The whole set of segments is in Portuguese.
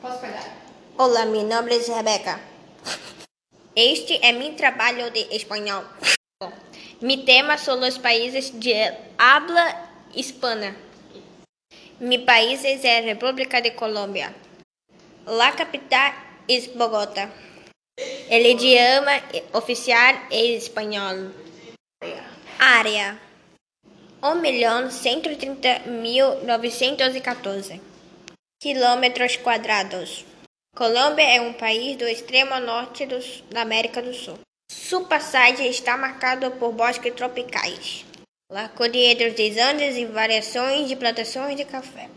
Posso pegar? Olá, meu nome é Rebeca. Este é meu trabalho de espanhol. Mi tema son los países de habla hispana. Mi país es la República de Colombia. La capital es Bogotá. El idioma oficial es español. Área: 1.130.914 quilômetros quadrados. Colômbia é um país do extremo norte do, da América do Sul. Sua passagem está marcada por bosques tropicais, la Cordillera dos Andes e variações de plantações de café.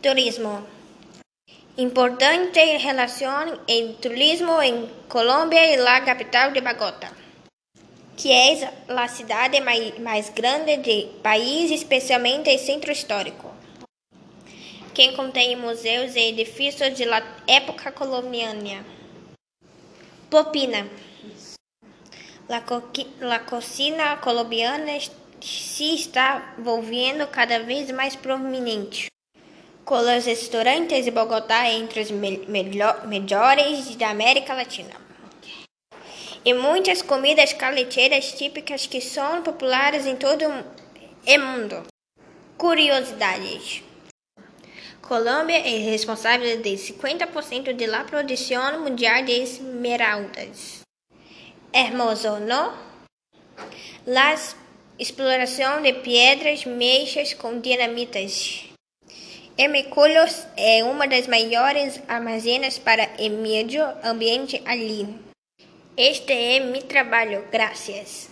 Turismo. Importante relação entre turismo em Colômbia e la capital de Bogotá, que é a cidade mais, mais grande do país, especialmente em centro histórico que contém museus e edifícios de época colonial. Popina. La, co la cocina colombiana se está volvendo cada vez mais prominente, com os restaurantes de Bogotá entre os me melhores da América Latina. E muitas comidas calenteiras típicas que são populares em todo o mundo. Curiosidades. Colômbia é responsável de 50% de la produção mundial de esmeraldas. Hermoso, não? La exploração de pedras mechas com dinamitas. Herméculos é uma das maiores armazenas para o meio ambiente ali. Este é meu trabalho. Graças.